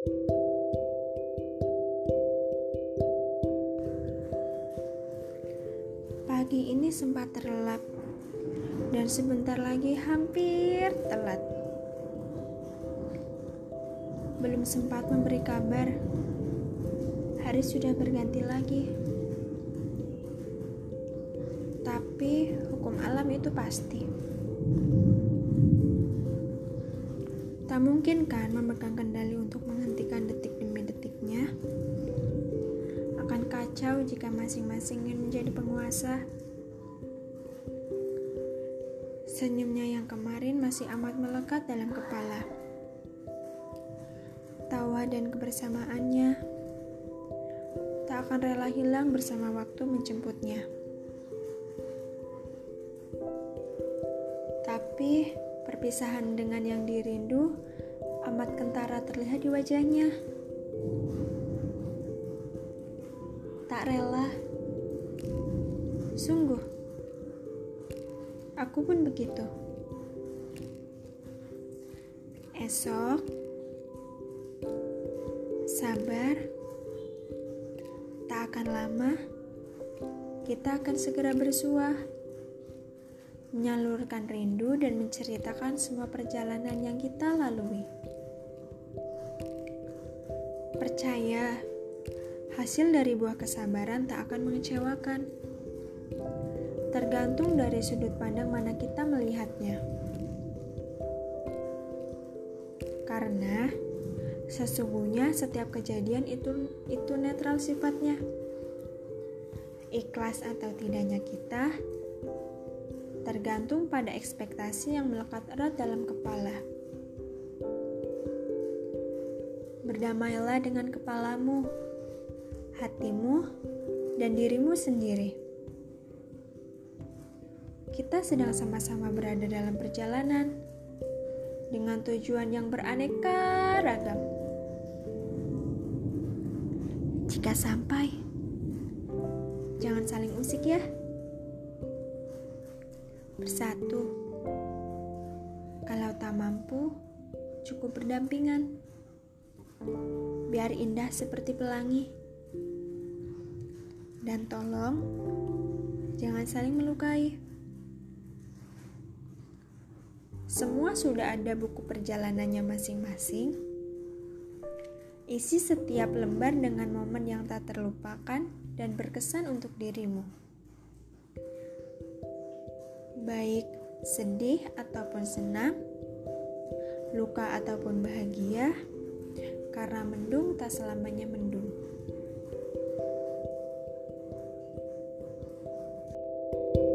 Pagi ini sempat terlelap dan sebentar lagi hampir telat. Belum sempat memberi kabar, hari sudah berganti lagi. Tapi hukum alam itu pasti. Tak mungkin kan memegang kendali kacau jika masing-masing ingin menjadi penguasa. Senyumnya yang kemarin masih amat melekat dalam kepala. Tawa dan kebersamaannya tak akan rela hilang bersama waktu menjemputnya. Tapi perpisahan dengan yang dirindu amat kentara terlihat di wajahnya. Tak rela. Sungguh. Aku pun begitu. Esok, sabar, tak akan lama, kita akan segera bersuah, menyalurkan rindu dan menceritakan semua perjalanan yang kita lalui. Percaya, hasil dari buah kesabaran tak akan mengecewakan tergantung dari sudut pandang mana kita melihatnya. Karena sesungguhnya setiap kejadian itu itu netral sifatnya. Ikhlas atau tidaknya kita tergantung pada ekspektasi yang melekat erat dalam kepala. Berdamailah dengan kepalamu, hatimu, dan dirimu sendiri kita sedang sama-sama berada dalam perjalanan dengan tujuan yang beraneka ragam. Jika sampai, jangan saling usik ya. Bersatu, kalau tak mampu, cukup berdampingan. Biar indah seperti pelangi. Dan tolong, jangan saling melukai. Semua sudah ada buku perjalanannya masing-masing. Isi setiap lembar dengan momen yang tak terlupakan dan berkesan untuk dirimu. Baik sedih ataupun senang, luka ataupun bahagia, karena mendung tak selamanya mendung. you